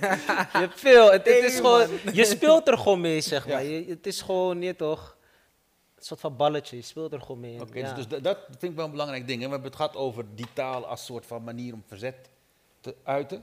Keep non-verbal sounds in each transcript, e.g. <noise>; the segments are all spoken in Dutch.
<laughs> je hebt veel. Het, het is gewoon, je speelt er gewoon mee, zeg maar. Je, het is gewoon, je toch, een soort van balletje. Je speelt er gewoon mee. Oké, ja. dus, dus dat vind ik wel een belangrijk ding. hè. We hebben het gehad over die taal als soort van manier om verzet te uiten.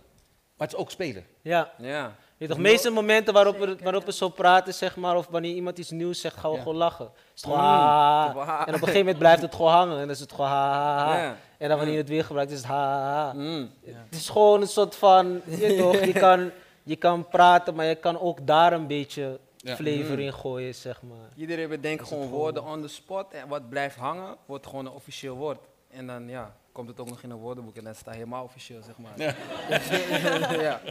Maar het is ook spelen. ja. Ja. Je toch, meeste momenten waarop we, waarop we zo praten, zeg maar, of wanneer iemand iets nieuws zegt, gaan we Ja. gewoon lachen. Het is gewoon ha. En op een gegeven moment blijft het gewoon hangen. En dan is het gewoon. Ja. En dan wanneer je het weer gebruikt, is het ha, ha, ha. Mm. Het is gewoon een soort van, je, toch, je, <laughs> kan, je kan praten, maar je kan ook daar een beetje Ja. flavor in gooien, zeg maar. Iedereen bedenkt gewoon woorden on the spot en wat blijft hangen, wordt gewoon een officieel woord. En dan ja, komt het ook nog in een woordenboek en dan staat helemaal officieel, zeg maar. Ja. <laughs> ja.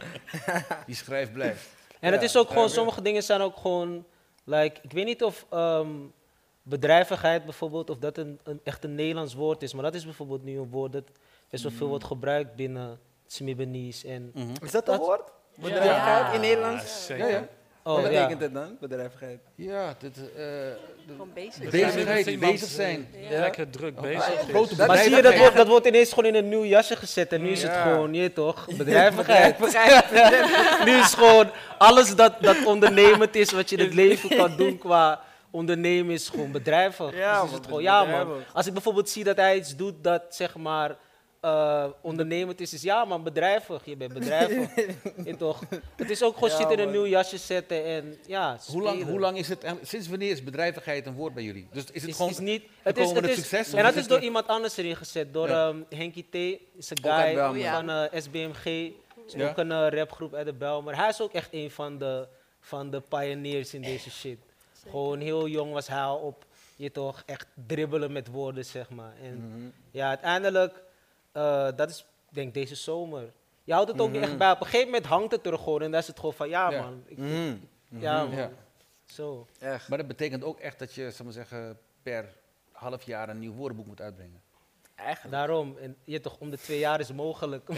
Die schrijf blijft. En het is ook gewoon, sommige dingen zijn ook gewoon, like, ik weet niet of ehm, bedrijvigheid bijvoorbeeld, of dat een, een, echt een Nederlands woord is, maar dat is bijvoorbeeld nu een woord dat best wel veel wordt gebruikt binnen Smibanese en... Mhm. Is dat een Dat- woord? Bedrijvigheid in Nederlands? zeker. Ja, ja. Oh, wat ja. betekent het dan, bedrijvigheid? Ja, dit, eh, Gewoon bezig. bezigheid, bezig zijn. eh, Lekker druk bezig. is. Grote Maar zie je, dat wordt, dat wordt ineens gewoon in een nieuw jasje gezet en nu is het Ja. gewoon, je toch, bedrijvigheid. <laughs> <laughs> nu is gewoon alles dat, dat ondernemend is, wat je in het <laughs> leven kan doen qua ondernemen, is gewoon bedrijvig. <laughs> Ja, dus is het gewoon, ja man. Als ik bijvoorbeeld zie dat hij iets doet dat zeg maar eh, ondernemend is, is ja man, bedrijvig. Je bent bedrijvig. <laughs> Je toch? Het is ook gewoon Ja, shit in een nieuw jasje zetten en ja, Hoe lang, hoe lang is het, en sinds wanneer is bedrijvigheid een woord bij jullie? Dus is het is, gewoon is niet, het is, het is, succes? of en dat is door iemand anders erin gezet, door Ja. ehm Henky T, is een guy Belmer. Ja. van eh, SBMG, is Ja. ook een eh, rapgroep uit de Belmer. Hij is ook echt een van de, van de pioneers in deze shit. Gewoon heel jong was hij al op, je toch, echt dribbelen met woorden, zeg maar. En Mhm. ja, uiteindelijk, eh, dat is denk ik deze zomer. Je houdt het ook niet Mhm. echt bij. Op een gegeven moment hangt het er gewoon en dan is het gewoon van, ja Ja. man, ik, Mhm. ja man, Ja. zo. Echt. Maar dat betekent ook echt dat je, zal maar zeggen, per half jaar een nieuw woordenboek moet uitbrengen. Eigenlijk. Daarom, en je toch om de twee jaar is mogelijk.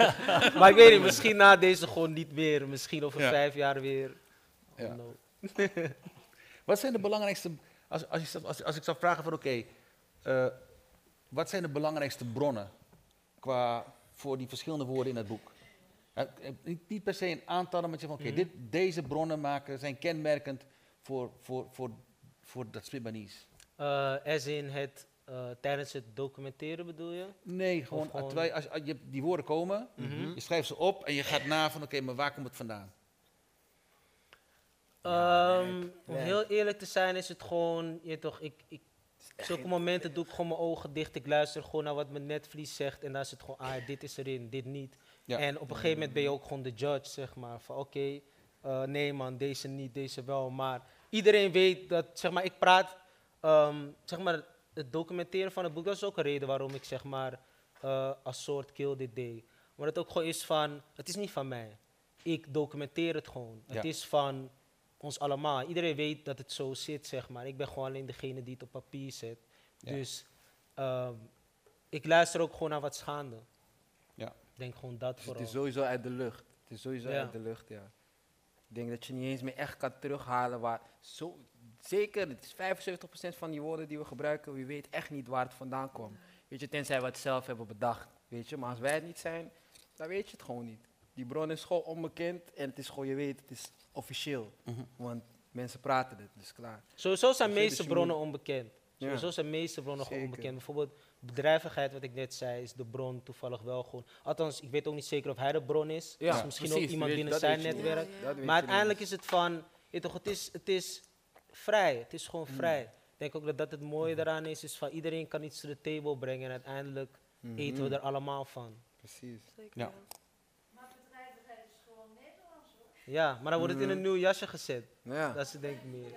<laughs> maar ik weet niet, misschien na deze gewoon niet meer. Misschien over Ja. vijf jaar weer. Oh, Ja. no. <laughs> Wat zijn de belangrijkste, als, als, je, als, als ik zou vragen van oké, eh, wat zijn de belangrijkste bronnen qua, voor die verschillende woorden in het boek? Eh, niet, niet per se een aantal, maar je van oké, Mhm. deze bronnen maken, zijn kenmerkend voor, voor, voor, voor dat Smibanese. Eh, as in het, tijdens het documenteren bedoel je? Nee, gewoon, gewoon- terwijl als, als je, die woorden komen, Mhm. je schrijft ze op en je gaat na van oké, maar waar komt het vandaan? Ehm, om heel eerlijk te zijn is het gewoon, je toch, ik, ik, zulke momenten doe ik gewoon mijn ogen dicht. Ik luister gewoon naar wat mijn netvlies zegt en dan is het gewoon, ah, dit is erin, dit niet. Ja. En op een gegeven moment ben je ook gewoon de judge, zeg maar. Van oké, eh, nee man, deze niet, deze wel. Maar iedereen weet dat, zeg maar, ik praat, ehm, zeg maar, het documenteren van het boek, dat is ook een reden waarom ik, zeg maar, eh, als soort kill dit deed. Maar het ook gewoon is van, het is niet van mij. Ik documenteer het gewoon. Het is van ons allemaal. Iedereen weet dat het zo zit, zeg maar. Ik ben gewoon alleen degene die het op papier zet. Ja. Dus ehm, ik luister ook gewoon naar wat schaande. Ja. Ik denk gewoon dat Dus het vooral. is sowieso uit de lucht. Het is sowieso Ja. uit de lucht, ja. Ik denk dat je niet eens meer echt kan terughalen waar... Zo, zeker, het is 75% van die woorden die we gebruiken, wie weet echt niet waar het vandaan komt. Weet je, tenzij we het zelf hebben bedacht, weet je. Maar als wij het niet zijn, dan weet je het gewoon niet. Die bron is gewoon onbekend en het is gewoon, je weet, het is officieel. Mhm. Want mensen praten het, dus klaar. Sowieso zijn de meeste bronnen onbekend. Ja. Sowieso zijn de meeste bronnen gewoon onbekend. Bijvoorbeeld bedrijvigheid, wat ik net zei, is de bron toevallig wel gewoon. Althans, ik weet ook niet zeker of hij de bron is. Ja, dus misschien precies, ook iemand weet- binnen zijn netwerk. Ja, Maar uiteindelijk is het van, je toch, het is, het is vrij. Het is gewoon Hmm. vrij. Ik denk ook dat dat het mooie daaraan is, is van iedereen kan iets to the table brengen en uiteindelijk Mhm. eten we er allemaal van. Precies. Zeker, Ja. Ja. Maar dan wordt het in een Mhm. nieuw jasje gezet. Ja. Dat is het denk ik meer.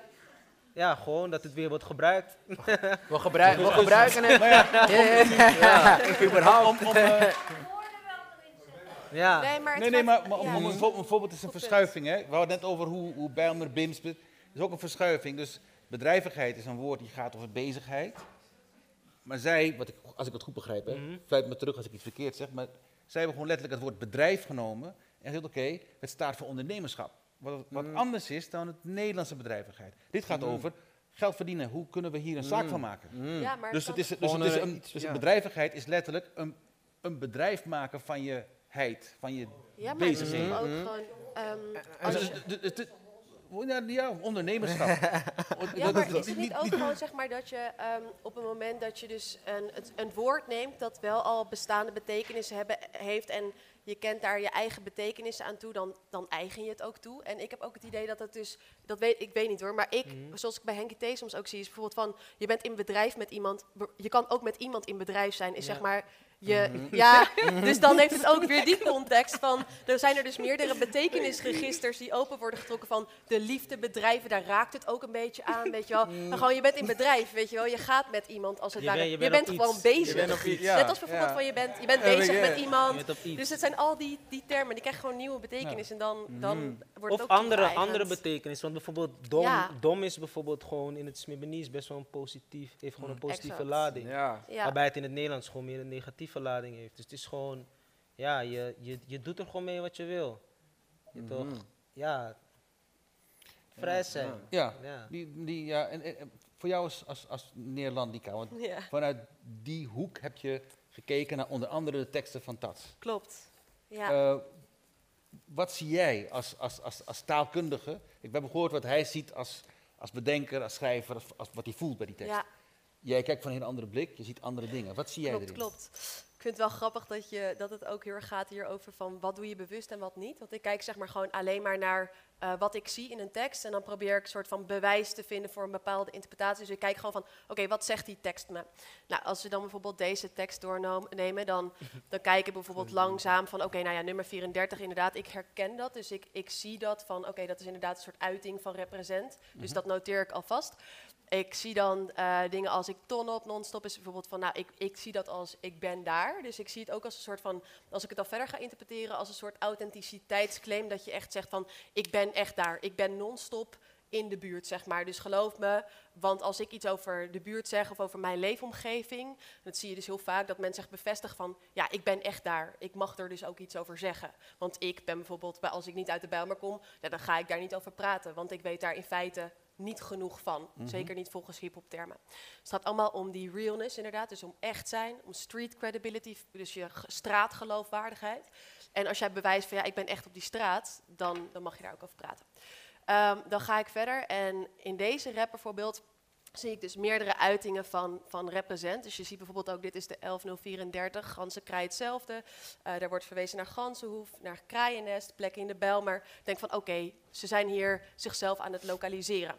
Ja, gewoon dat het weer wordt gebruikt. We, gebruik, we gebruiken het. Ja, <laughs> ja. <laughs> Überhaupt. Om, om, eh, Ja. Nee, maar het nee, nee, maar, maar om, een, vo- een voorbeeld is een verschuiving. Hè? We hadden het net over hoe, hoe Bijlmer, BIMS, het is ook een verschuiving. Dus bedrijvigheid is een woord die gaat over bezigheid. Maar zij, wat ik, als ik het goed begrijp, hè, Mhm. fluit me terug als ik iets verkeerd zeg, maar zij hebben gewoon letterlijk het woord bedrijf genomen en gezegd, oké, het staat voor ondernemerschap. Wat, wat Mhm. anders is dan het Nederlandse bedrijvigheid. Dit gaat Mhm. over geld verdienen, hoe kunnen we hier een zaak Mhm. van maken? Mm. Ja, maar Dus, het is, dus, Gewoon, het is een, dus ja. bedrijvigheid is letterlijk een, een bedrijf maken van je bezigheid, van je Ja, maar het is bezigheden. toch ook gewoon... ehm, Als ja, ja, ondernemerschap. <laughs> Ja, Dat- maar is het niet ook gewoon zeg maar dat je ehm, op het moment dat je dus een, het- een woord neemt dat wel al bestaande betekenissen hebben, heeft en je kent daar je eigen betekenissen aan toe, dan, dan eigen je het ook toe. En ik heb ook het idee dat het dus, dat weet ik weet niet hoor, maar ik, zoals ik bij Henky T soms ook zie, is bijvoorbeeld van, je bent in bedrijf met iemand, je kan ook met iemand in bedrijf zijn, is Ja. zeg maar, je, ja, <laughs> dus dan heeft het ook weer die context van, er zijn er dus meerdere betekenisregisters die open worden getrokken van de liefdebedrijven, daar raakt het ook een beetje aan, weet je wel. Maar gewoon, je bent in bedrijf, weet je wel, je gaat met iemand als het Je ware. bent- je je bent gewoon iets. bezig. Je bent op iets, ja, Net als bijvoorbeeld ja. van, je bent, je bent bezig ja. met iemand. Dus het zijn al die, die termen, die krijgen gewoon nieuwe betekenis en dan, dan wordt het Of ook andere, andere betekenissen. Want bijvoorbeeld dom, Ja. dom is bijvoorbeeld gewoon in het Smibbenese best wel een positief, heeft gewoon een positieve Exact. lading. Ja. Ja. Waarbij het in het Nederlands gewoon meer een negatieve lading heeft. Dus het is gewoon, ja, je, je, je doet er gewoon mee wat je wil. Je toch, ja, vrij zijn. Ja, Ja. Die, die, ja en, voor jou als, als, als Neerlandica, want Ja, vanuit die hoek heb je gekeken naar onder andere de teksten van Tats. klopt. Ja. Eh, wat zie jij als, als, als, als taalkundige? Ik heb gehoord wat hij ziet als, als bedenker, als schrijver, als, als wat hij voelt bij die tekst. ja, Jij kijkt van een andere blik, je ziet andere dingen. Wat zie jij klopt, erin? klopt. Ik vind het wel grappig dat, je, dat het ook heel erg gaat hierover van wat doe je bewust en wat niet. Want ik kijk zeg maar gewoon alleen maar naar eh, wat ik zie in een tekst. En dan probeer ik een soort van bewijs te vinden voor een bepaalde interpretatie. Dus ik kijk gewoon van, oké, wat zegt die tekst me? Nou, als we dan bijvoorbeeld deze tekst doornemen, dan, <laughs> dan kijk ik bijvoorbeeld langzaam van, oké, nou ja, nummer 34 inderdaad, ik herken dat. Dus ik, ik zie dat van, oké, dat is inderdaad een soort uiting van represent. Dus dat noteer ik alvast. Ik zie dan eh, dingen als ik ton op non-stop is bijvoorbeeld van, nou, ik, ik zie dat als ik ben daar. Dus ik zie het ook als een soort van, als ik het dan verder ga interpreteren, als een soort authenticiteitsclaim. Dat je echt zegt van, ik ben echt daar. Ik ben non-stop in de buurt, zeg maar. Dus geloof me, want als ik iets over de buurt zeg of over mijn leefomgeving, dat zie je dus heel vaak dat mensen zich bevestigen van, ja, ik ben echt daar. Ik mag er dus ook iets over zeggen. Want ik ben bijvoorbeeld, bij- als ik niet uit de Bijlmer kom, dan ga ik daar niet over praten. Want ik weet daar in feite niet genoeg van. Zeker niet volgens hip-hop termen. Het gaat allemaal om die realness, inderdaad. Dus om echt zijn, om street credibility, dus je straatgeloofwaardigheid. En als jij bewijst van ja, ik ben echt op die straat, dan, dan mag je daar ook over praten. Ehm, dan ga ik verder en in deze rap bijvoorbeeld zie ik dus meerdere uitingen van, van represent. Dus je ziet bijvoorbeeld ook, dit is de 11034, ganzenkraai hetzelfde. Eh daar wordt verwezen naar ganzenhoef, naar kraaiennest, plekken in de Bijlmer. Ik denk van oké, ze zijn hier zichzelf aan het lokaliseren.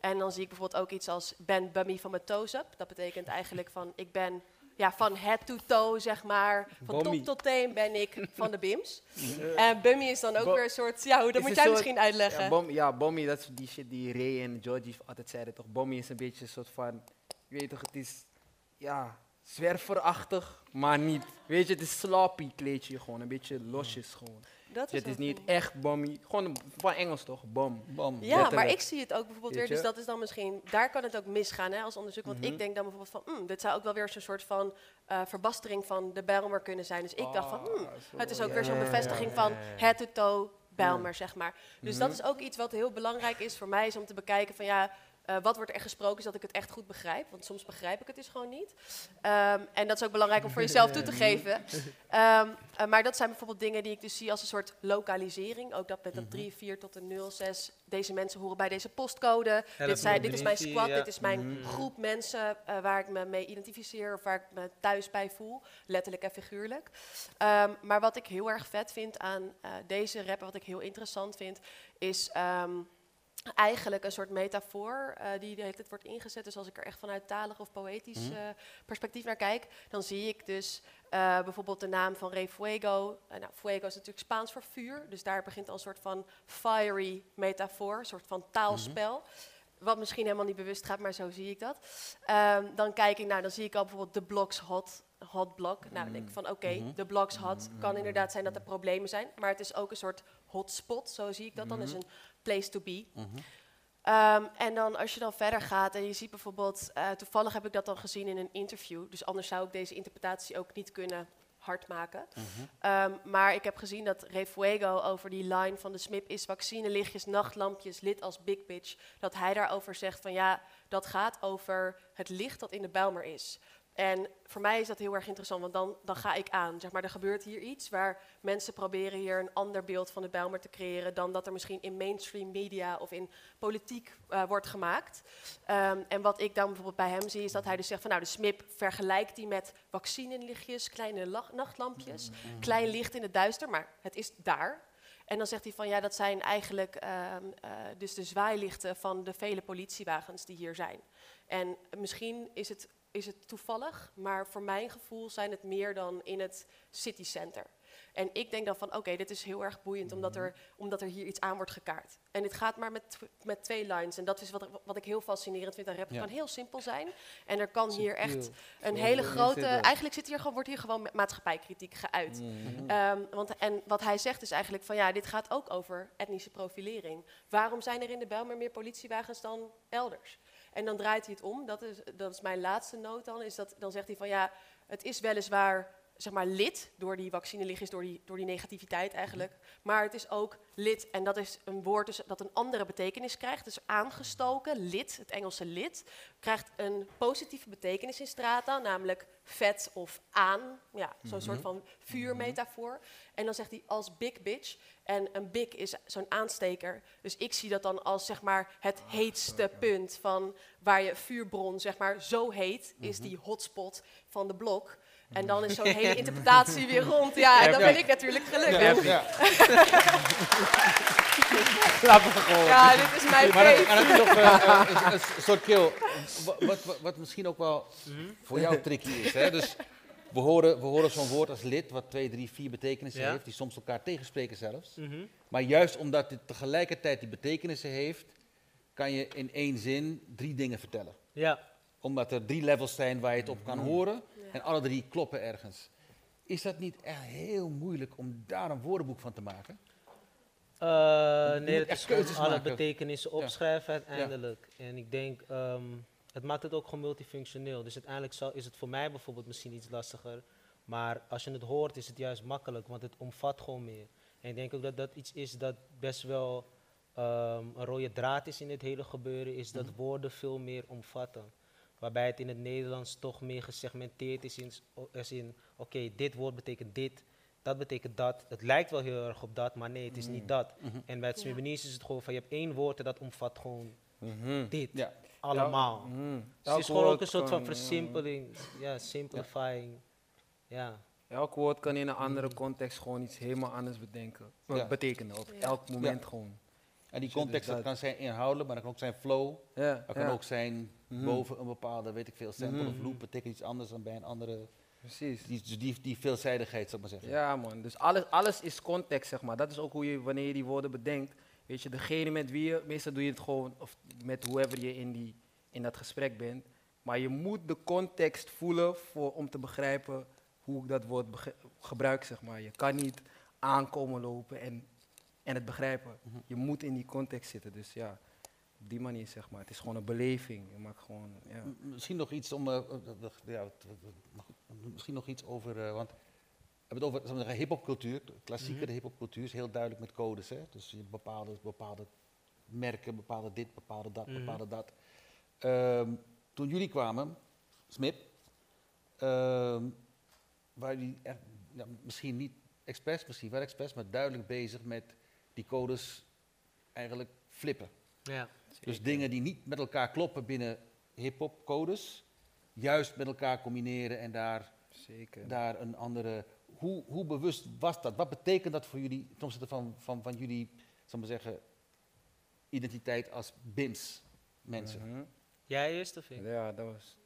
En dan zie ik bijvoorbeeld ook iets als ben bummy van mijn toes up. Dat betekent eigenlijk van ik ben ja, van head to toe, zeg maar. Van Bummy. top tot teen ben ik van de bims. <laughs> En bummy is dan ook Bo- weer een soort, ja, hoe- dat is moet een jij soort- misschien uitleggen. Ja, bom, ja, Bommy, dat is die shit die Ray en Georgie altijd zeiden toch. Bommy is een beetje een soort van, je weet toch, het is, ja, zwerverachtig, maar niet. Weet je, het is sloppy kleedje gewoon, een beetje losjes gewoon. dat Dus het is niet echt Bommy, gewoon een- van Engels toch, bom. Bam. Ja, maar ik zie het ook bijvoorbeeld weer, dus dat is dan misschien, daar kan het ook misgaan hè, als onderzoek. Want ik denk dan bijvoorbeeld van, hmm, dit zou ook wel weer zo'n soort van eh, verbastering van de Bijlmer kunnen zijn. Dus ik dacht van, hmm, het is ook weer zo'n bevestiging van head to toe Bijlmer, zeg maar. Dus dat is ook iets wat heel belangrijk is voor mij, is om te bekijken van ja, eh, wat wordt er gesproken, is dat ik het echt goed begrijp. Want soms begrijp ik het dus gewoon niet. Ehm, en dat is ook belangrijk om voor jezelf toe te <laughs> geven. Ehm, eh, maar dat zijn bijvoorbeeld dingen die ik dus zie als een soort lokalisering. Ook dat met dat 3, 4 tot een 0, 6. Deze mensen horen bij deze postcode. Dit, zijn, dit is mijn 3, squad, 4, dit is mijn groep mensen eh, waar ik me mee identificeer of waar ik me thuis bij voel. Letterlijk en figuurlijk. Ehm, maar wat ik heel erg vet vind aan deze rapper, wat ik heel interessant vind, is eigenlijk een soort metafoor eh, die de hele tijd wordt ingezet. Dus als ik er echt vanuit talig of poëtisch eh, perspectief naar kijk, dan zie ik dus eh, bijvoorbeeld de naam van Rey Fuego. Nou, Fuego is natuurlijk Spaans voor vuur, dus daar begint al een soort van fiery metafoor, een soort van taalspel. Wat misschien helemaal niet bewust gaat, maar zo zie ik dat. Ehm, dan kijk ik, nou, dan zie ik al bijvoorbeeld de blocks hot, hot block. Nou, dan denk ik van, oké, de blocks hot kan inderdaad zijn dat er problemen zijn, maar het is ook een soort hotspot, zo zie ik dat dan, is een place to be. Ehm, en dan als je dan verder gaat en je ziet bijvoorbeeld, eh, toevallig heb ik dat dan gezien in een interview, dus anders zou ik deze interpretatie ook niet kunnen hard maken. Ehm, maar ik heb gezien dat Ray Fuego over die line van de SMIP is vaccinelichtjes, nachtlampjes, lid als Big Bitch, dat hij daarover zegt van ja, dat gaat over het licht dat in de Bijlmer is. En voor mij is dat heel erg interessant, want dan, dan ga ik aan. Zeg maar, er gebeurt hier iets waar mensen proberen hier een ander beeld van de Bijlmer te creëren dan dat er misschien in mainstream media of in politiek eh, wordt gemaakt. Ehm, en wat ik dan bijvoorbeeld bij hem zie, is dat hij dus zegt van nou, de SMIP vergelijkt die met vaccinelichtjes, kleine nachtlampjes, klein licht in het duister, maar het is daar. En dan zegt hij van ja, dat zijn eigenlijk ehm, eh, dus de zwaailichten van de vele politiewagens die hier zijn. En misschien is het, is het toevallig, maar voor mijn gevoel zijn het meer dan in het citycenter. En ik denk dan van oké, dit is heel erg boeiend omdat er, omdat er hier iets aan wordt gekaart. En het gaat maar met, met twee lines. En dat is wat, ik- wat ik heel fascinerend vind aan rap. Het Ja. kan heel simpel zijn. En er kan hier echt een hele grote... Eigenlijk zit hier gewoon, wordt hier gewoon ma- maatschappijkritiek geuit. Mhm. Ehm, want, en wat hij zegt is eigenlijk van ja, dit gaat ook over etnische profilering. Waarom zijn er in de Bijlmer meer politiewagens dan elders? En dan draait hij het om, dat is, dat is mijn laatste noot dan, is dat, dan zegt hij van ja, het is weliswaar zeg maar lid door die vaccinelichtjes, door die, door die negativiteit eigenlijk. Maar het is ook lid, en dat is een woord dus dat een andere betekenis krijgt. Dus aangestoken, lid, het Engelse lid, krijgt een positieve betekenis in strata, namelijk vet of aan. Ja, zo'n soort van vuurmetafoor. En dan zegt hij als big bitch. En een big is zo'n aansteker. Dus ik zie dat dan als zeg maar het heetste punt van waar je vuurbron zeg maar zo heet is die hotspot van de blok. En dan is zo'n <laughs> hele interpretatie weer rond. Ja, en dan ben ik natuurlijk gelukkig. Ja. <laughs> Ja, dit is mijn feest. maar dan heb je nog eh, eh, <laughs> een, soort kill. Wat, wat, wat, wat misschien ook wel voor jou tricky is. Hè? Dus we horen, we horen zo'n woord als lid, wat twee, drie, vier betekenissen Ja. heeft, die soms elkaar tegenspreken zelfs. Mhm. Maar juist omdat het tegelijkertijd die betekenissen heeft, kan je in één zin drie dingen vertellen. Ja. Omdat er drie levels zijn waar je het op kan horen Ja. En alle drie kloppen ergens. Is dat niet echt heel moeilijk om daar een woordenboek van te maken? Moet nee, het is keuzes alle maken. betekenissen opschrijven uiteindelijk. En ik denk, ehm, het maakt het ook gewoon multifunctioneel. Dus uiteindelijk zal, is het voor mij bijvoorbeeld misschien iets lastiger. Maar als je het hoort, is het juist makkelijk, want het omvat gewoon meer. En ik denk ook dat dat iets is dat best wel ehm, een rode draad is in dit hele gebeuren, is dat woorden veel meer omvatten. Waarbij het in het Nederlands toch meer gesegmenteerd is in, als in oké, dit woord betekent dit, dat betekent dat. Het lijkt wel heel erg op dat, maar nee, het is niet dat. En bij het Ja. Smibanese is het gewoon van, je hebt één woord en dat omvat gewoon dit. Ja. Allemaal. Mhm. Dus het is gewoon ook een soort van kan, eh, versimpeling, ja, simplifying. Ja. Elk woord kan in een andere context gewoon iets helemaal anders bedenken. eh, Ja. betekenen. Op Ja. elk moment gewoon. En die Dus context, dat dat- kan zijn inhoudelijk, maar dat kan ook zijn flow. Ja, Dat kan ja, ook zijn Mhm. boven een bepaalde, weet ik veel, sample of Mhm. loop betekent iets anders dan bij een andere. precies. Die, die, die veelzijdigheid, zou ik maar zeggen. Ja, man. Dus alles, alles is context, zeg maar. Dat is ook hoe je, wanneer je die woorden bedenkt. Weet je, degene met wie je, meestal doe je het gewoon, of met whoever je in, die, in dat gesprek bent. Maar je moet de context voelen voor, om te begrijpen hoe ik dat woord gebruik, zeg maar. Je kan niet aankomen lopen en, en het begrijpen. Mhm. Je moet in die context zitten. Dus ja, op die manier, zeg maar. Het is gewoon een beleving. Je maakt gewoon, ja. Misschien nog iets om. eh, eh, eh, ja, misschien nog iets over. want we hebben het over hip-hopcultuur. Klassieke Mhm. hip-hopcultuur is heel duidelijk met codes. Hè? Dus je bepaalde, bepaalde merken, bepaalde dit, bepaalde dat, Mhm. bepaalde dat. Ehm, toen jullie kwamen, Smip, ehm, waren jullie echt, ja, misschien niet expres, misschien wel expres, maar duidelijk bezig met die codes eigenlijk flippen. Ja. Dus dingen die niet met elkaar kloppen binnen hip-hop codes, juist met elkaar combineren en daar, Zeker. daar een andere. Hoe, hoe bewust was dat? Wat betekent dat voor jullie ten opzichte van, van, van jullie, zal ik maar zeggen, identiteit als BIMS mensen? Mhm. Jij eerst of ik? Ja, dat was,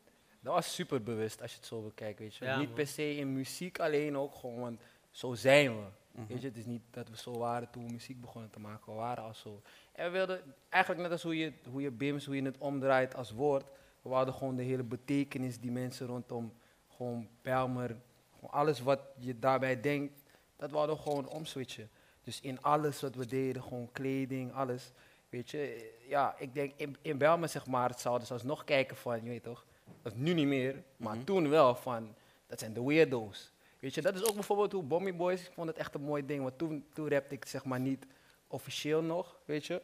dat was super bewust als je het zo bekijkt, weet je. Ja, niet man. per se in muziek alleen ook gewoon, want zo zijn we. Mhm. Weet je, het is niet dat we zo waren toen we muziek begonnen te maken, we waren al zo. En we wilden, eigenlijk net als hoe je, hoe je BIMS, hoe je het omdraait als woord, we hadden gewoon de hele betekenis die mensen rondom, gewoon Belmer, gewoon alles wat je daarbij denkt, dat we hadden gewoon omswitchen. Dus in alles wat we deden, gewoon kleding, alles. Weet je, ja, ik denk in, in Belmer zeg maar, het zouden ze alsnog kijken van, je weet toch, dat is nu niet meer, maar Mhm. toen wel van, dat zijn de weirdo's. Weet je, dat is ook bijvoorbeeld hoe Bommy Boys, ik vond het echt een mooi ding, want toen, toen rapte ik zeg maar niet officieel nog, weet je.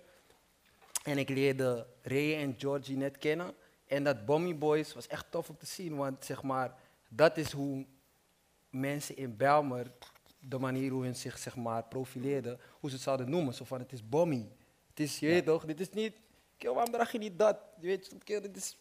En ik leerde Ray en Georgie net kennen. En dat Bommy Boys was echt tof om te zien, want zeg maar, dat is hoe mensen in Belmer, de manier hoe hun zich zeg maar profileerden, hoe ze het zouden noemen. Zo van, het is Bommy. Het is, je weet toch, dit is niet, kill, waarom draag je niet dat? Je weet, kill, dit is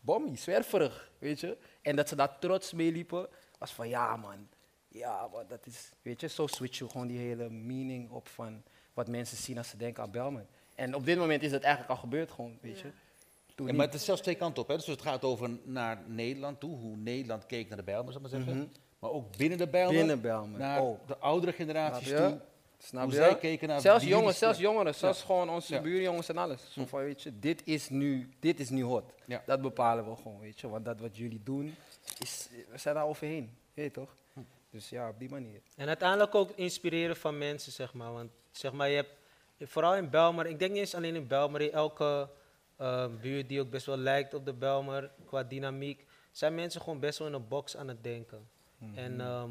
Bommy, zwerverig, weet je. En dat ze daar trots mee liepen, was van, ja man, ja man, dat is, weet je, zo switch je gewoon die hele meaning op van wat mensen zien als ze denken aan Belmer. En op dit moment is het eigenlijk al gebeurd gewoon, weet je. Toen Ja, maar het is zelfs twee kanten op. Hè? Dus het gaat over naar Nederland toe, hoe Nederland keek naar de Bijlmer, zal ik maar zeggen. Maar ook binnen de Bijlmer, Binnen Belmer, naar oh. de oudere generaties toe. Snap hoe je? zij keken naar zelfs jongens, zelfs ja. jongeren, zelfs gewoon onze Ja. buurjongens en alles. Zo van, weet je, dit is nu, dit is nu hot. Ja. Dat bepalen we gewoon, weet je. Want dat wat jullie doen, is, we zijn daar overheen, weet je toch? Hm. Dus ja, op die manier. En uiteindelijk ook inspireren van mensen, zeg maar. Want zeg maar, je hebt, vooral in Belmer, ik denk niet eens alleen in Belmer, in elke eh, buurt die ook best wel lijkt op de Belmer qua dynamiek, zijn mensen gewoon best wel in een box aan het denken. En ehm,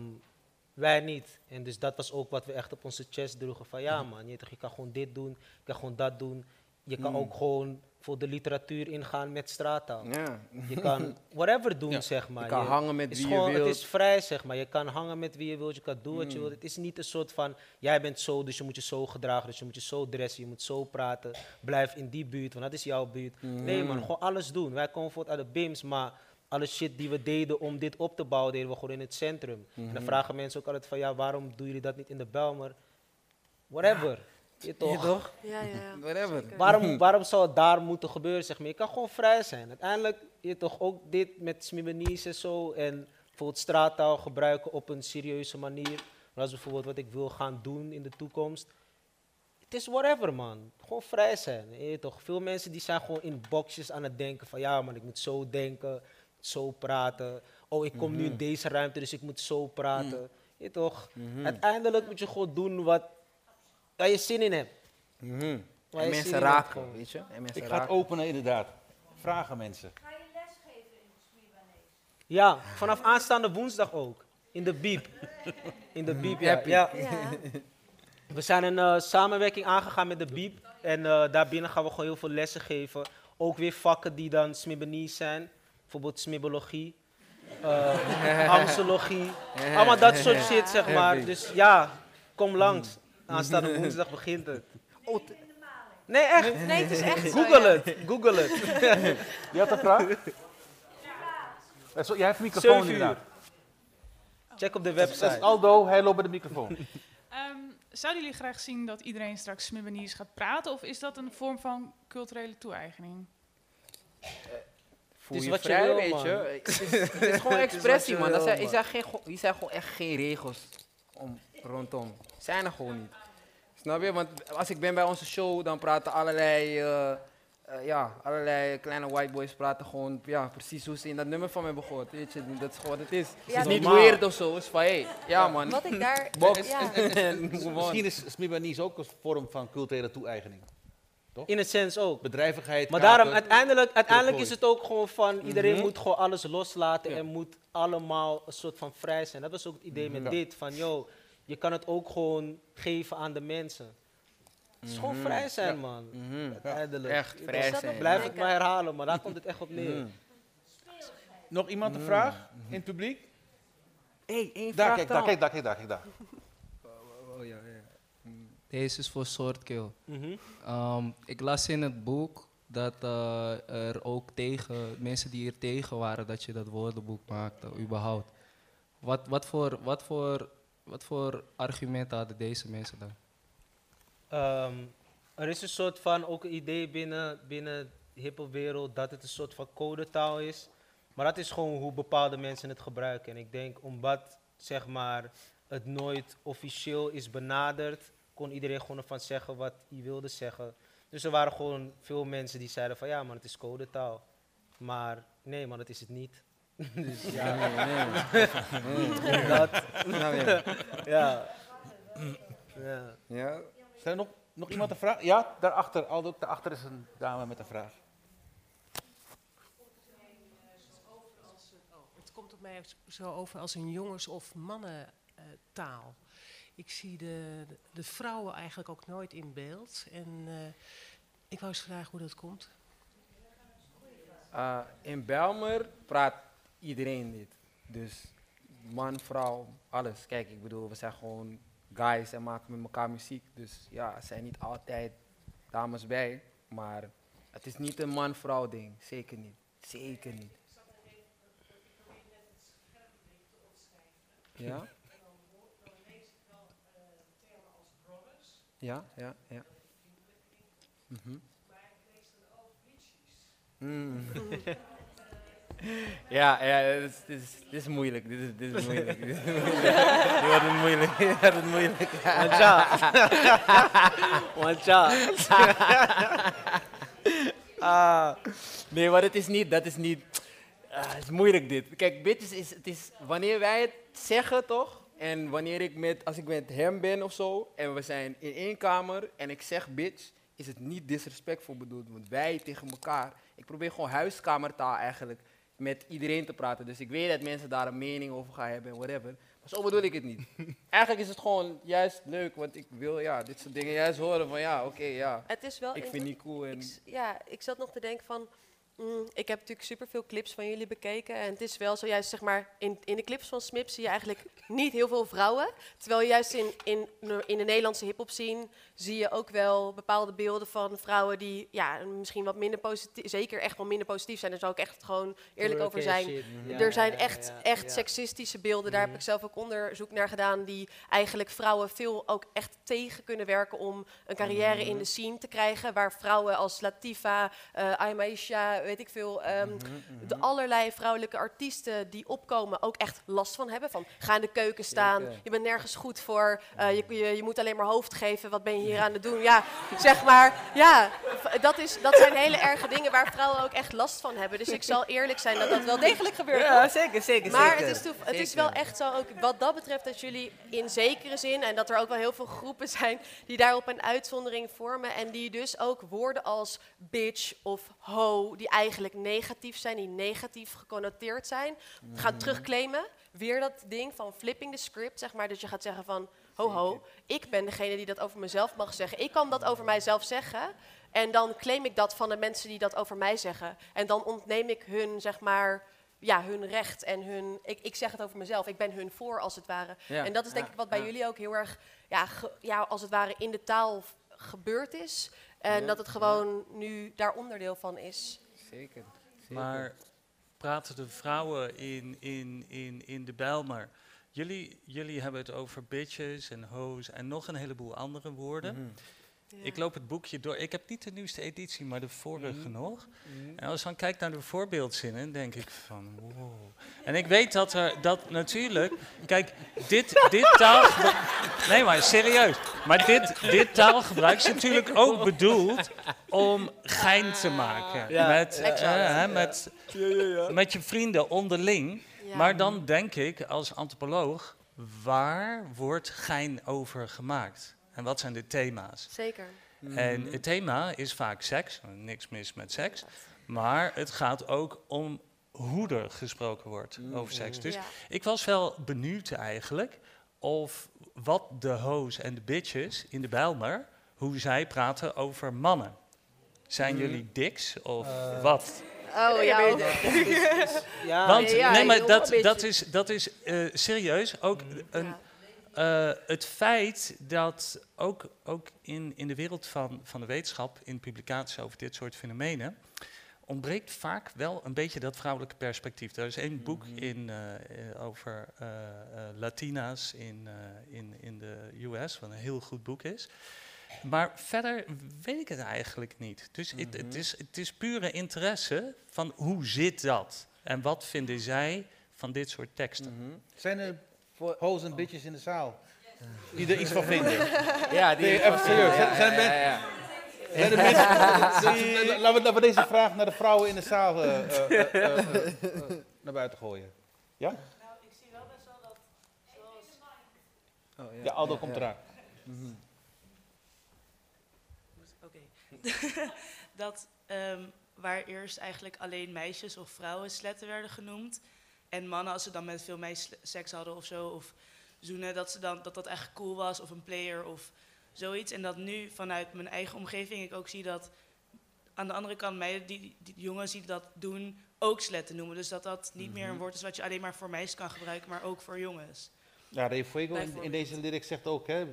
wij niet. En dus dat was ook wat we echt op onze chest droegen. Van ja man, je, toch, je kan gewoon dit doen, je kan gewoon dat doen. Je kan ook gewoon voor de literatuur ingaan met straattaal. Ja. Je kan <laughs> whatever doen, Ja. zeg maar. Je kan hangen met wie je wilt. Het is vrij, zeg maar. Je kan hangen met wie je wilt, je kan doen wat je wilt. Het is niet een soort van, jij bent zo, dus je moet je zo gedragen, dus je moet je zo dressen, je moet zo praten. Blijf in die buurt, want dat is jouw buurt. Nee man, gewoon alles doen. Wij komen voort uit de BIMS, maar alle shit die we deden om dit op te bouwen, deden we gewoon in het centrum. En dan vragen mensen ook altijd van, ja, waarom doen jullie dat niet in de Belmer? Whatever. Je toch? Je toch? Ja, ja, ja. Whatever. Zeker. Waarom, waarom zou het daar moeten gebeuren? Zeg maar? Je kan gewoon vrij zijn. Uiteindelijk, je toch ook dit met Smibanese en zo. En bijvoorbeeld straattaal gebruiken op een serieuze manier. Maar als bijvoorbeeld wat ik wil gaan doen in de toekomst. Het is whatever, man. Gewoon vrij zijn. Je toch? Veel mensen die zijn gewoon in boxjes aan het denken van ja, man, ik moet zo denken, zo praten. Oh, ik kom nu in deze ruimte, dus ik moet zo praten. Je weet toch? Uiteindelijk moet je gewoon doen wat waar je zin in hebt. Mhm. Waar En mensen hebt raken, weet je. En mensen Ik ga het openen inderdaad. Vragen mensen. Ga je lesgeven in Smibanese? Ja, vanaf aanstaande woensdag ook. In de Biep. In de Biep, ja. We zijn een eh, samenwerking aangegaan met de Biep. En eh, daarbinnen gaan we gewoon heel veel lessen geven. Ook weer vakken die dan Smibbenies zijn. Bijvoorbeeld Smibbologie. eh <laughs> Angstologie. <laughs> Allemaal dat soort shit, zeg maar. Dus ja, kom langs. Aanstaande woensdag begint het. Oh, Nee, echt. Nee, het is echt. Google het. Google het. <laughs> Je had een vraag? Eh, Jij hebt een microfoon 7 uur. inderdaad. Check op de Dat is website. Aldo, hij loopt bij de microfoon. <laughs> Ehm, zouden jullie graag zien dat iedereen straks Smibbeniers gaat praten? Of is dat een vorm van culturele toe-eigening? voel is je wat je wil, weet je. Het is, het is <laughs> gewoon expressie, man. Dat wil, zijn, zijn gewoon echt geen regels om, rondom. Zijn er gewoon niet. Snap je? Want als ik ben bij onze show, dan praten allerlei, eh, eh, ja, allerlei kleine white boys praten gewoon ja, precies hoe ze in dat nummer van me hebben gehoord. Weet je, dat is gewoon wat het is. Ja, het is niet normaal. weird of zo. Het is van, hé, ja man. Wat ik daar... <laughs> Box. Ja. <laughs> Misschien is Smibanese ook een vorm van culturele toe-eigening. In een sens ook. Bedrijvigheid. Maar kapen. daarom, uiteindelijk, uiteindelijk is het ook gewoon van, iedereen Mhm. moet gewoon alles loslaten Ja. en moet allemaal een soort van vrij zijn. Dat was ook het idee met Ja. dit, van yo, je kan het ook gewoon geven aan de mensen. Het is gewoon vrij zijn, Ja. man. Mhm. Uiteindelijk. Echt vrij zijn. Blijf het maar herhalen, maar daar komt het echt op neer. Mhm. Nog iemand een vraag in het publiek? Hé, één Daar, vraag kijk, daar, dan. kijk, daar, kijk, daar, kijk daar. Oh, ja, ja. Deze is voor Soortkill. Mhm. Ehm, ik las in het boek dat eh, er ook tegen, mensen die er tegen waren dat je dat woordenboek maakte, überhaupt. Wat, wat, voor, wat, voor, wat voor argumenten hadden deze mensen dan? Ehm, er is een soort van ook idee binnen, binnen de hiphopwereld dat het een soort van codetaal is. Maar dat is gewoon hoe bepaalde mensen het gebruiken. En ik denk omdat zeg maar, het nooit officieel is benaderd, kon iedereen gewoon ervan zeggen wat hij wilde zeggen. Dus er waren gewoon veel mensen die zeiden van ja man, het is codetaal. Maar nee man, dat is het niet. Dus ja, <laughs> dat, Snap je? ja. ja. Ja. Zijn er nog, nog iemand een vraag? Ja, daarachter. Aldo, daarachter is een dame met een vraag. Het komt op mij zo over als een jongens- of mannentaal. ik zie de, de vrouwen eigenlijk ook nooit in beeld. En eh, ik wou eens vragen hoe dat komt. Uh, in Belmer praat iedereen dit. Dus man, vrouw, alles. Kijk, ik bedoel, we zijn gewoon guys en maken met elkaar muziek. Dus ja, er zijn niet altijd dames bij. Maar het is niet een man-vrouw ding. Zeker niet. Zeker niet. Ja? Ja, ja, ja. Mhm. Mm. <laughs> ja, ja, dit is, dit, is, dit is moeilijk. Dit is, dit is moeilijk. <laughs> Dit wordt het moeilijk. Dit wordt het moeilijk. <laughs> <laughs> Ah, nee, maar het is niet, dat is niet, ah, het is moeilijk dit. Kijk, bitches is, het is, wanneer wij het zeggen toch, en wanneer ik met, als ik met hem ben of zo, en we zijn in één kamer en ik zeg bitch, is het niet disrespectvol bedoeld, want wij tegen elkaar, ik probeer gewoon huiskamertaal eigenlijk met iedereen te praten. Dus ik weet dat mensen daar een mening over gaan hebben en whatever. Maar zo bedoel ik het niet. <laughs> Eigenlijk is het gewoon juist leuk, want ik wil ja, dit soort dingen juist horen van ja, oké, ja. Het is wel Ik vind niet cool en Ik, s- ja, ik zat nog te denken van. Mm, ik heb natuurlijk superveel clips van jullie bekeken. En het is wel zo, juist zeg maar, in, in de clips van Smip zie je eigenlijk niet heel veel vrouwen. Terwijl juist in, in, in de Nederlandse hip-hop scene zie je ook wel bepaalde beelden van vrouwen die ja, misschien wat minder positief, zeker echt wel minder positief zijn. Daar zou ik echt gewoon eerlijk over zijn. Ja, er zijn echt, ja, echt ja. seksistische beelden. Daar heb Mhm. ik zelf ook onderzoek naar gedaan. Die eigenlijk vrouwen veel ook echt tegen kunnen werken om een carrière in de scene te krijgen. Waar vrouwen als Latifa, eh Aymaisha, weet ik veel. ehm, De allerlei vrouwelijke artiesten die opkomen ook echt last van hebben. Van ga in de keuken staan, Zeker. je bent nergens goed voor. eh, je, je, je moet alleen maar hoofd geven. Wat ben je hier aan het doen? Ja, zeg maar. Ja, dat, is, dat zijn hele erge dingen waar vrouwen ook echt last van hebben. Dus ik zal eerlijk zijn dat dat wel degelijk gebeurt. Ja, hoor. zeker, zeker, Maar zeker. het is, het is wel echt zo, ook wat dat betreft, dat jullie in zekere zin, en dat er ook wel heel veel groepen zijn die daarop een uitzondering vormen. En die dus ook woorden als bitch of ho, die eigenlijk negatief zijn, die negatief geconnoteerd zijn, gaan terugclaimen. Weer dat ding van flipping the script, zeg maar. Dus je gaat zeggen van, ho ho, ik ben degene die dat over mezelf mag zeggen. Ik kan dat over mijzelf zeggen. En dan claim ik dat van de mensen die dat over mij zeggen. En dan ontneem ik hun, zeg maar, ja, hun recht en hun... Ik, ik zeg het over mezelf, ik ben hun voor, als het ware. Ja, En dat is denk ja, ik wat bij ja. jullie ook heel erg, ja, ge- ja, als het ware in de taal gebeurd is. En dat het gewoon nu daar onderdeel van is. Zeker. zeker. Maar praten de vrouwen in, in, in, in de Bijlmer. Jullie, jullie hebben het over bitches en hoes en nog een heleboel andere woorden. Ik loop het boekje door. Ik heb niet de nieuwste editie, maar de vorige Mhm. nog. En als ik dan kijk naar de voorbeeldzinnen, denk ik van wow. En ik weet dat er dat natuurlijk. Kijk, dit, dit taalgebruik. Nee, maar serieus. Maar dit, dit taalgebruik is natuurlijk ook bedoeld om gein te maken. Ja, met, ja, eh, hè, met, met je vrienden onderling. Ja. Maar dan denk ik als antropoloog, waar wordt gein over gemaakt? En wat zijn de thema's? Zeker. En het thema is vaak seks, niks mis met seks. Maar het gaat ook om hoe er gesproken wordt over seks. Dus Ja. ik was wel benieuwd eigenlijk of wat de hoes en de bitches in de Bijlmer, hoe zij praten over mannen. Zijn jullie diks of Eh, wat? Oh ja. Ja, Want ja, nee, maar dat, dat is, dat is eh, serieus ook een, Eh, het feit dat ook, ook in, in de wereld van, van de wetenschap, in publicaties over dit soort fenomenen, ontbreekt vaak wel een beetje dat vrouwelijke perspectief. Er is één boek in, eh, over eh, Latina's in, in, in de US, wat een heel goed boek is. Maar verder weet ik het eigenlijk niet. Dus het, het, is, het is pure interesse van hoe zit dat? En wat vinden zij van dit soort teksten? Mhm. Zijn er Voor- hoes en bitches in de zaal? Die er iets van vinden? <laughs> Ja, die Nee, even serieus. Ja, Zijn ja, ja, ja. Zijn er mensen- <laughs> <laughs> Laten we- laten we deze vraag naar de vrouwen in de zaal eh, eh, eh, naar buiten gooien. Ja? Nou, ik zie wel best wel dat, zoals Oh, ja, Ja, Aldo ja, komt ja. eraan. Mhm. Oké. dat ehm, waar eerst eigenlijk alleen meisjes of vrouwen sletten werden genoemd. En mannen, als ze dan met veel meisjes seks hadden of zo, of zoenen, dat, ze dan, dat dat echt cool was, of een player of zoiets. En dat nu vanuit mijn eigen omgeving ik ook zie dat aan de andere kant meiden, die, die jongens die dat doen, ook sletten noemen. Dus dat dat niet meer een Mhm. woord is wat je alleen maar voor meisjes kan gebruiken, maar ook voor jongens. Ja, Ray Fuego in, in deze lyric zegt ook, hè,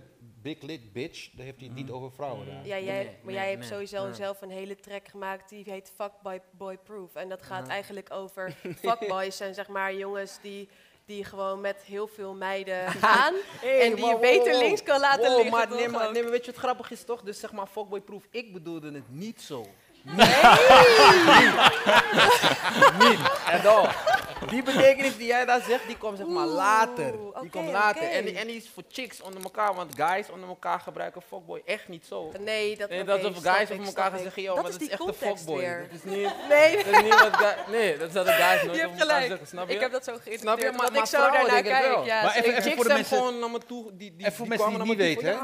big lit bitch, daar heeft hij het niet over vrouwen. Daar. Ja, jij, Nee, maar nee, jij hebt nee, sowieso nee. zelf een hele track gemaakt die heet Fuck Boy, Proof. En dat gaat eigenlijk over fuckboys zijn zeg maar jongens die, die gewoon met heel veel meiden gaan. en die je beter links kan laten wow, liggen. Maar, toch nee, maar, nee, maar weet je wat grappig is toch? Dus zeg maar, fuckboy proof, ik bedoelde het niet zo. niet. En dan, die betekenis die jij daar zegt, die komt zeg maar Oeh, later. Die komt later. En, die- en die is voor chicks onder elkaar, want guys onder elkaar gebruiken fuckboy echt niet zo. Nee, dat, Nee, oké, dat is of guys over elkaar gaan zeggen, joh, dat maar is dat is echt een context fuckboy. weer. Dat is niet, <laughs> Nee, dat is niet wat guys, nee, dat zouden guys nooit over elkaar zeggen, snap je? Ik heb dat zo Snap je? geïnterpreteerd, Maar, dat maar ik zo vrouwen daarnaar kijk. Ja, Maar even- voor de mensen- gewoon naar me toe, die, die, En voor die mensen die niet weten,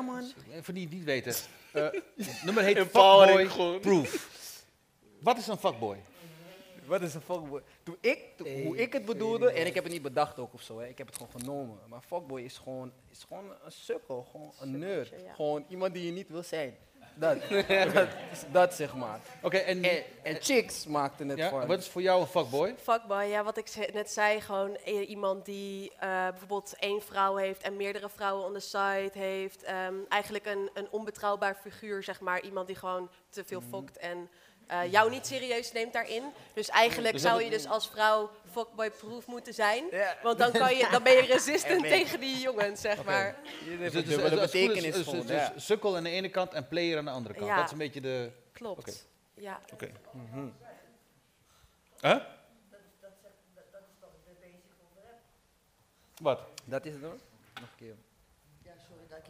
voor die het niet weten, eh, het <laughs> nummer heet Fuckboy. Proof. Wat is een fuckboy? Wat is een fuckboy? Toen ik, toen- hoe ik het bedoelde, en ik heb het niet bedacht ook of zo, hè, ik heb het gewoon genomen. Maar fuckboy is gewoon, is gewoon een sukkel, gewoon een nerd. ja. Gewoon iemand die je niet wil zijn. <laughs> Dat, dat, zeg maar. Oké, en, En, en chicks maakten het ja, voor. wat is voor jou een fuckboy? Fuckboy, ja, wat ik ze- net zei, gewoon iemand die eh, bijvoorbeeld één vrouw heeft en meerdere vrouwen on the side heeft. Ehm, eigenlijk een, een onbetrouwbaar figuur, zeg maar. Iemand die gewoon te veel fokt en eh, jou niet serieus neemt daarin. Dus eigenlijk Dus dat zou je dus als vrouw fuckboy-proof moeten zijn. Ja. Want dan, kan je, dan ben je resistant En ben- tegen die jongens, zeg maar. Je Dus goed, betekenis dus- dus- ja. dus Sukkel aan de ene kant en player aan de andere kant. Ja. Dat is een beetje de... Klopt. Oké. Ja. Oké. Huh? Wat? Dat is het hoor. Nog een keer. Ja, sorry dat ik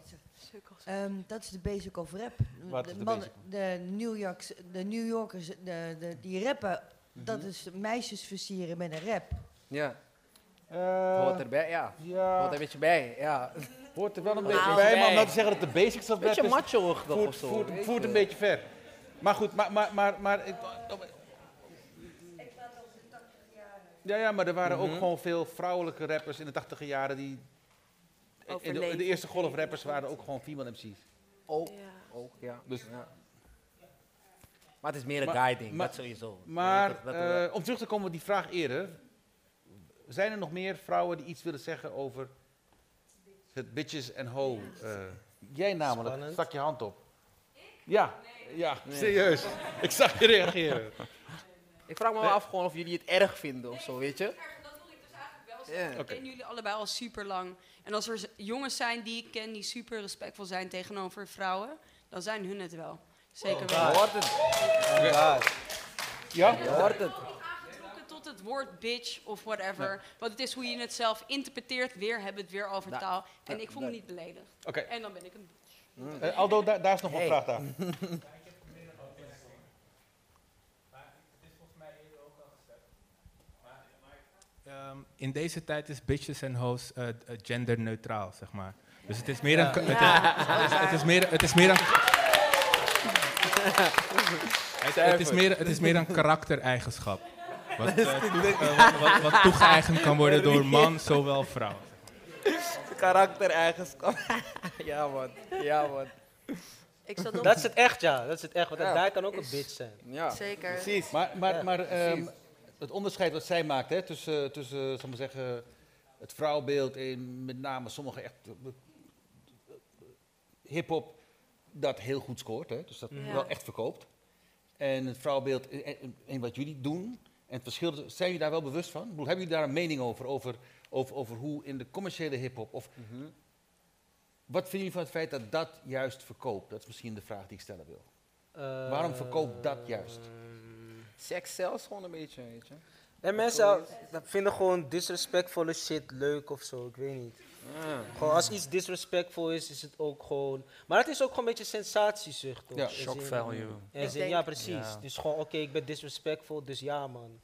Ehm, dat is de basic of rap. Wat de de, New Yorks, de New Yorkers, de, de, die rappen, dat is meisjes versieren met een rap. Ja, Eh, hoort erbij, ja. ja, Hoort er een beetje bij, ja. hoort er wel een Nou, beetje bij, maar om nou te zeggen dat de basics of rap Beetje is, macho of voert, zo. voert, weet voert je. een beetje ver. Maar goed, maar... maar, maar, maar ik- ja, ja, maar er waren ook Mhm. gewoon veel vrouwelijke rappers in de tachtige jaren die... In de, de eerste golf rappers waren ook gewoon female MC's. Ook, Ja. ook, ja. Dus- ja. Maar het is meer een Maar- guiding, maar- dat sowieso. Maar Dat- dat- eh, om terug te komen op die vraag eerder. Zijn er nog meer vrouwen die iets willen zeggen over het bitches en ho? eh, jij namelijk, Spannend. stak je hand op. Ja, ja, serieus. Ik zag je reageren. ik vraag me wel af gewoon of jullie het erg vinden of zo, weet je? Dat wil ik dus eigenlijk wel zeggen. Ja. Ik ken jullie allebei al super lang. En als er jongens zijn die ik ken die super respectvol zijn tegenover vrouwen, dan zijn hun het wel. Zeker Je wel. hoort het, Ja? je hoort het. Aangetrokken tot het woord bitch of whatever. Want het is hoe je het zelf interpreteert. Weer hebben we het weer over Da- taal. En ik voel me niet beledigd. Oké. En dan ben ik een bitch. Eh, Aldo, daar, daar is nog een Hey. vraag daar. <laughs> Ehm, in deze tijd is bitches en hoes eh, eh, genderneutraal, zeg maar. Dus het is meer een... Het, is, het is meer, het is meer een... Het, het is meer, het is meer een karaktereigenschap. Wat, toe- wat, wat, wat toegeëigend kan worden <laughs> door man, zowel vrouw. Karaktereigenschap. <laughs> ja man, ja man. Ik zat. Dat is het echt, ja. Dat is het echt. Want Ja. daar kan ook een bitch zijn. Ja, Zeker. precies. Maar, maar, maar ehm, precies. Het onderscheid wat zij maakt hè, tussen, tussen zal maar zeggen, het vrouwbeeld en met name sommige echt eh, hip-hop, dat heel goed scoort, hè, dus dat Ja. wel echt verkoopt. En het vrouwbeeld en, en- en wat jullie doen, en het verschil, zijn jullie daar wel bewust van? Hebben jullie daar een mening over, over, over, over hoe in de commerciële hip-hop, of Mhm. wat vinden jullie van het feit dat dat juist verkoopt? Dat is misschien de vraag die ik stellen wil. Eh, Waarom verkoopt dat juist? Seks zelfs gewoon een beetje, weet je. En mensen vinden gewoon disrespectvolle shit leuk of zo, ik weet niet. Ja. Gewoon als iets disrespectful is, is het ook gewoon... Maar het is ook gewoon een beetje sensatiezucht, toch? Ja. Shock in- value. in- ja, precies. Ja. Dus gewoon, oké, ik ben disrespectful, dus ja, man.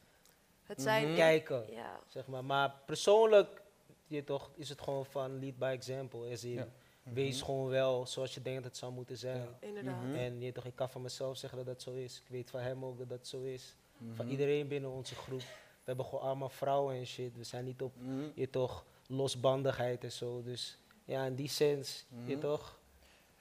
Het zijn... Kijken, Ja. zeg maar. Maar persoonlijk, je toch, is het gewoon van lead by example. As in, Ja. Wees gewoon wel zoals je denkt dat het zou moeten zijn. Inderdaad. Mhm. En je toch, ik kan van mezelf zeggen dat dat zo is. Ik weet van hem ook dat dat zo is. Van Mhm. iedereen binnen onze groep. We hebben gewoon allemaal vrouwen en shit. We zijn niet op, Mhm. je toch, losbandigheid en zo. Dus ja, in die sens, je toch.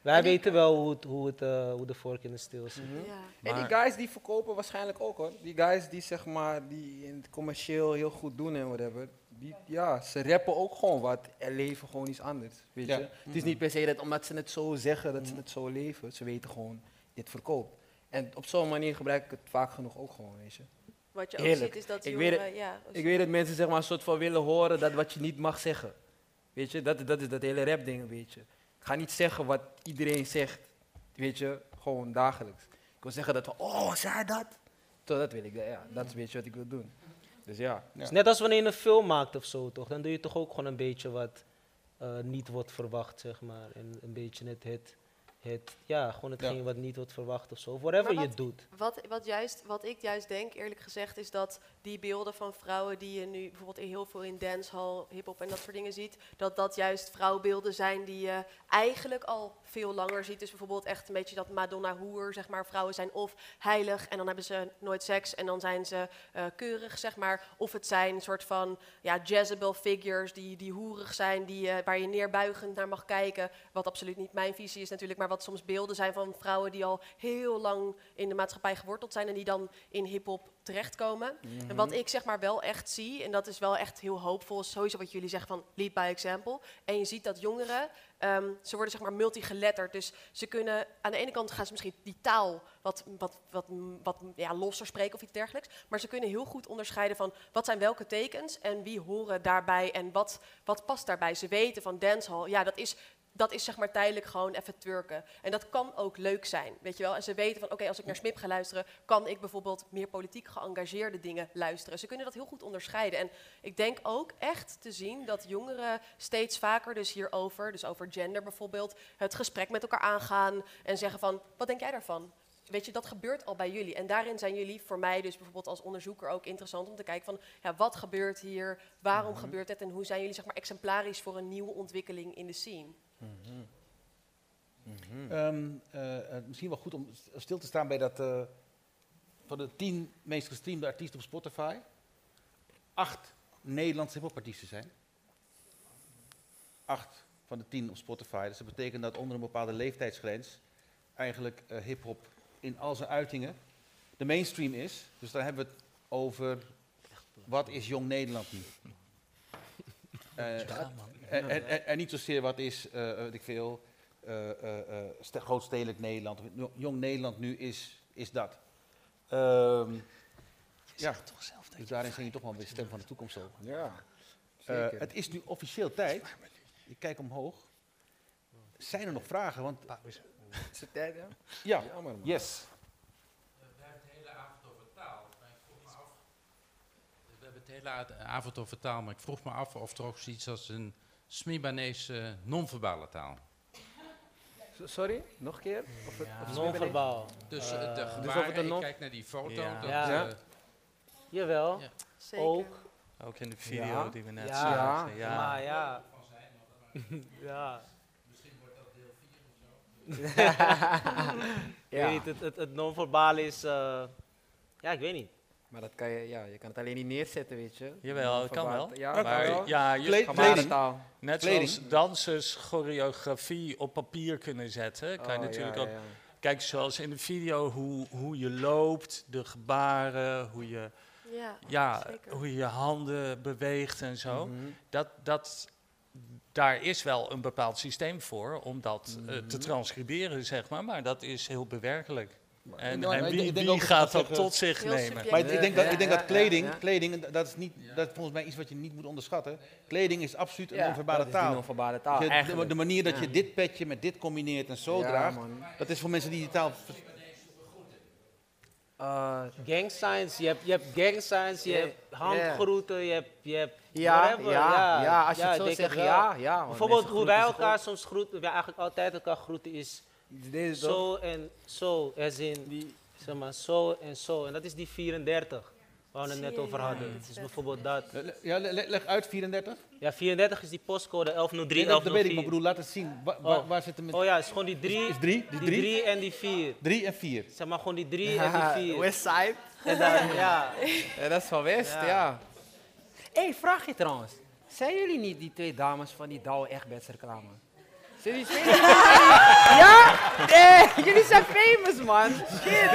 Wij weten wel hoe, het, hoe, het, eh, hoe de vork in de steel zit. Ja. En die guys die verkopen waarschijnlijk ook hoor. Die guys die zeg maar, die in het commercieel heel goed doen en whatever. Die, ja, ze rappen ook gewoon wat en leven gewoon iets anders. Weet Ja. je? Het is niet per se dat omdat ze het zo zeggen, dat ze het zo leven. Ze weten gewoon, dit verkoopt. En op zo'n manier gebruik ik het vaak genoeg ook gewoon, weet je. Wat je ook Heerlijk. ziet is dat Ik jongeren... weet het- ja, Ik weet dat mensen zeg maar een soort van willen horen dat wat je niet mag zeggen. Weet je, dat, dat is dat hele rap ding, weet je. Ik ga niet zeggen wat iedereen zegt, weet je, gewoon dagelijks. Ik wil zeggen dat van, oh, zei hij dat? Zo, dat wil ik, ja, dat is weet je wat ik wil doen. Dus ja. Het is net als wanneer je een film maakt of zo, toch? Dan doe je toch ook gewoon een beetje wat eh, niet wordt verwacht, zeg maar. En een beetje het, het, het ja, gewoon hetgeen wat niet wordt verwacht of zo. Of whatever je doet. Wat, wat, juist, wat ik juist denk, eerlijk gezegd, is dat die beelden van vrouwen die je nu bijvoorbeeld in heel veel in dancehall, hip-hop en dat soort dingen ziet, dat dat juist vrouwbeelden zijn die je eigenlijk al veel langer ziet. Dus bijvoorbeeld echt een beetje dat Madonna-hoer, zeg maar. Vrouwen zijn of heilig en dan hebben ze nooit seks en dan zijn ze eh, keurig, zeg maar. Of het zijn een soort van ja, Jezebel-figures die, die hoerig zijn, die, eh, waar je neerbuigend naar mag kijken. Wat absoluut niet mijn visie is natuurlijk, maar wat soms beelden zijn van vrouwen die al heel lang in de maatschappij geworteld zijn en die dan in hip-hop terechtkomen. En wat ik zeg maar wel echt zie, en dat is wel echt heel hoopvol, is sowieso wat jullie zeggen van lead by example. En je ziet dat jongeren, ehm, ze worden zeg maar multigeletterd. Dus ze kunnen, aan de ene kant gaan ze misschien die taal wat, wat, wat, wat ja, losser spreken of iets dergelijks. Maar ze kunnen heel goed onderscheiden van wat zijn welke tekens en wie horen daarbij en wat, wat past daarbij. Ze weten van dancehall, ja dat is dat is zeg maar tijdelijk gewoon even twerken. En dat kan ook leuk zijn, weet je wel. En ze weten van, oké, als ik naar Smip ga luisteren... kan ik bijvoorbeeld meer politiek geëngageerde dingen luisteren. Ze kunnen dat heel goed onderscheiden. En ik denk ook echt te zien dat jongeren steeds vaker dus hierover... dus over gender bijvoorbeeld, het gesprek met elkaar aangaan... en zeggen van, wat denk jij daarvan? Weet je, dat gebeurt al bij jullie. En daarin zijn jullie voor mij dus bijvoorbeeld als onderzoeker ook interessant om te kijken van, ja, wat gebeurt hier? Waarom gebeurt het? En hoe zijn jullie zeg maar exemplarisch voor een nieuwe ontwikkeling in de scene? Ehm, eh, eh, misschien wel goed om stil te staan bij dat eh, van de tien meest gestreamde artiesten op Spotify, acht Nederlandse hiphopartiesten zijn. Acht van de tien op Spotify. Dus dat betekent dat onder een bepaalde leeftijdsgrens eigenlijk eh hiphop in al zijn uitingen de mainstream is. Dus dan hebben we het over wat is jong Nederland nu? <laughs> Eh, en, en, en, en niet zozeer wat is, eh, weet ik veel, eh, eh, eh, ste- grootstedelijk Nederland. Jong Nederland nu is, is dat. Ehm, ja, dus daarin zing je toch wel een beetje stem van de toekomst ook. Ja, Eh, zeker. het is nu officieel tijd. Ik kijk omhoog. Zijn er nog vragen? Want, Is het tijd, ja? ja, Jammer, man. yes. We hebben het hele avond over taal. Maar ik vroeg me af. We hebben het hele a- avond over taal, maar ik vroeg me af of er ook zoiets als een Smibanese non-verbale taal. Sorry, nog een keer? Of het, of het Non-verbaal. Dus Eh, eh, de dus of gebaren, het een ik non- kijk naar die foto. Ja. Dat, Ja. eh, Jawel, Ja. Zeker. ook. Ook in de video Ja. die we net Ja, zagen. ja, Maar ja. <laughs> <laughs> ja. Ik Ja. weet niet, het, het, het non-verbaal is... eh, ja, ik weet niet. Maar dat kan je, ja, je kan het alleen niet neerzetten, weet je. Jawel, het kan wel. Ja, kan maar wel. ja, je, Gebarentaal. net Kleding. zoals dansers choreografie op papier kunnen zetten, kan je Oh, natuurlijk ja, ook ja. Kijk, zoals in de video, hoe, hoe je loopt, de gebaren, hoe je, Ja, ja, hoe je je handen beweegt en zo. Mhm. Dat, dat, daar is wel een bepaald systeem voor om dat eh, te transcriberen, zeg maar. Maar dat is heel bewerkelijk. En, en wie, denk- ik denk wie ook dat gaat dat tot zich nemen? Maar ik denk dat, ik denk Ja, dat ja, kleding, ja. kleding, dat is, niet, dat is volgens mij iets wat je niet moet onderschatten. Kleding is absoluut een Ja, die taal. non-verbale taal, Je- de, manier dat je Ja. dit petje met dit combineert en zo Ja, draagt, man. dat is voor mensen die die taal... Eh, Gang signs, je hebt, je hebt gang signs, je Ja, hebt handgroeten, je hebt, je hebt ja, whatever. ja, ja, als je het zo zegt, ja, ja. Bijvoorbeeld hoe wij elkaar soms groeten, wij eigenlijk altijd elkaar groeten is Deze toch? zo en zo. Er in, zeg maar, zo en zo. En dat is die 34, waar we het net over ja, hadden. is Dus bijvoorbeeld dat. Ja, le- le- leg uit, 34. Ja, 34 is die postcode 1103, Nee, dat, dat weet ik, maar 1104. ik bedoel, laat het zien. Wa- wa- Oh. Waar zitten met... Oh ja, het is gewoon die 3, Is drie? Die die drie? 3 en die 4. 3 en 4. Zeg maar gewoon die 3 en die 4. Westside. En dan, ja. <laughs> Ja, dat is van West, Ja. ja. Hé, hey, vraag je trouwens. Zijn jullie niet die twee dames van die Douwe Egberts reclame? Zijn jullie famous? <laughs> ja? Nee, jullie zijn famous, man. Shit.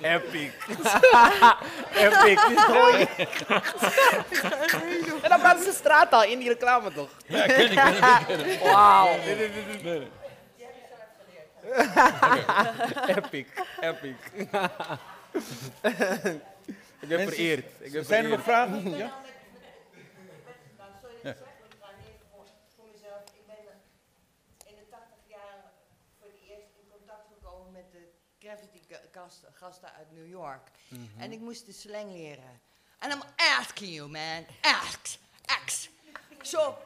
Epic. <laughs> Epic. Dit is mooi. en dan praten ze straat al in die reclame, toch? Ja, ken ik, ken ik, ken ik. <laughs> Wauw. Nee, nee, nee, nee. Epic. Epic. Ik ben vereerd. Ik ben zijn er nog vragen? Ja. voor mezelf. Ik ben in de 80 jaar voor het eerst in contact gekomen met de graffiti ga- gasten, gasten uit New York. Mhm. En ik moest de slang leren. And I'm asking you, man. Ask. Ask. Zo.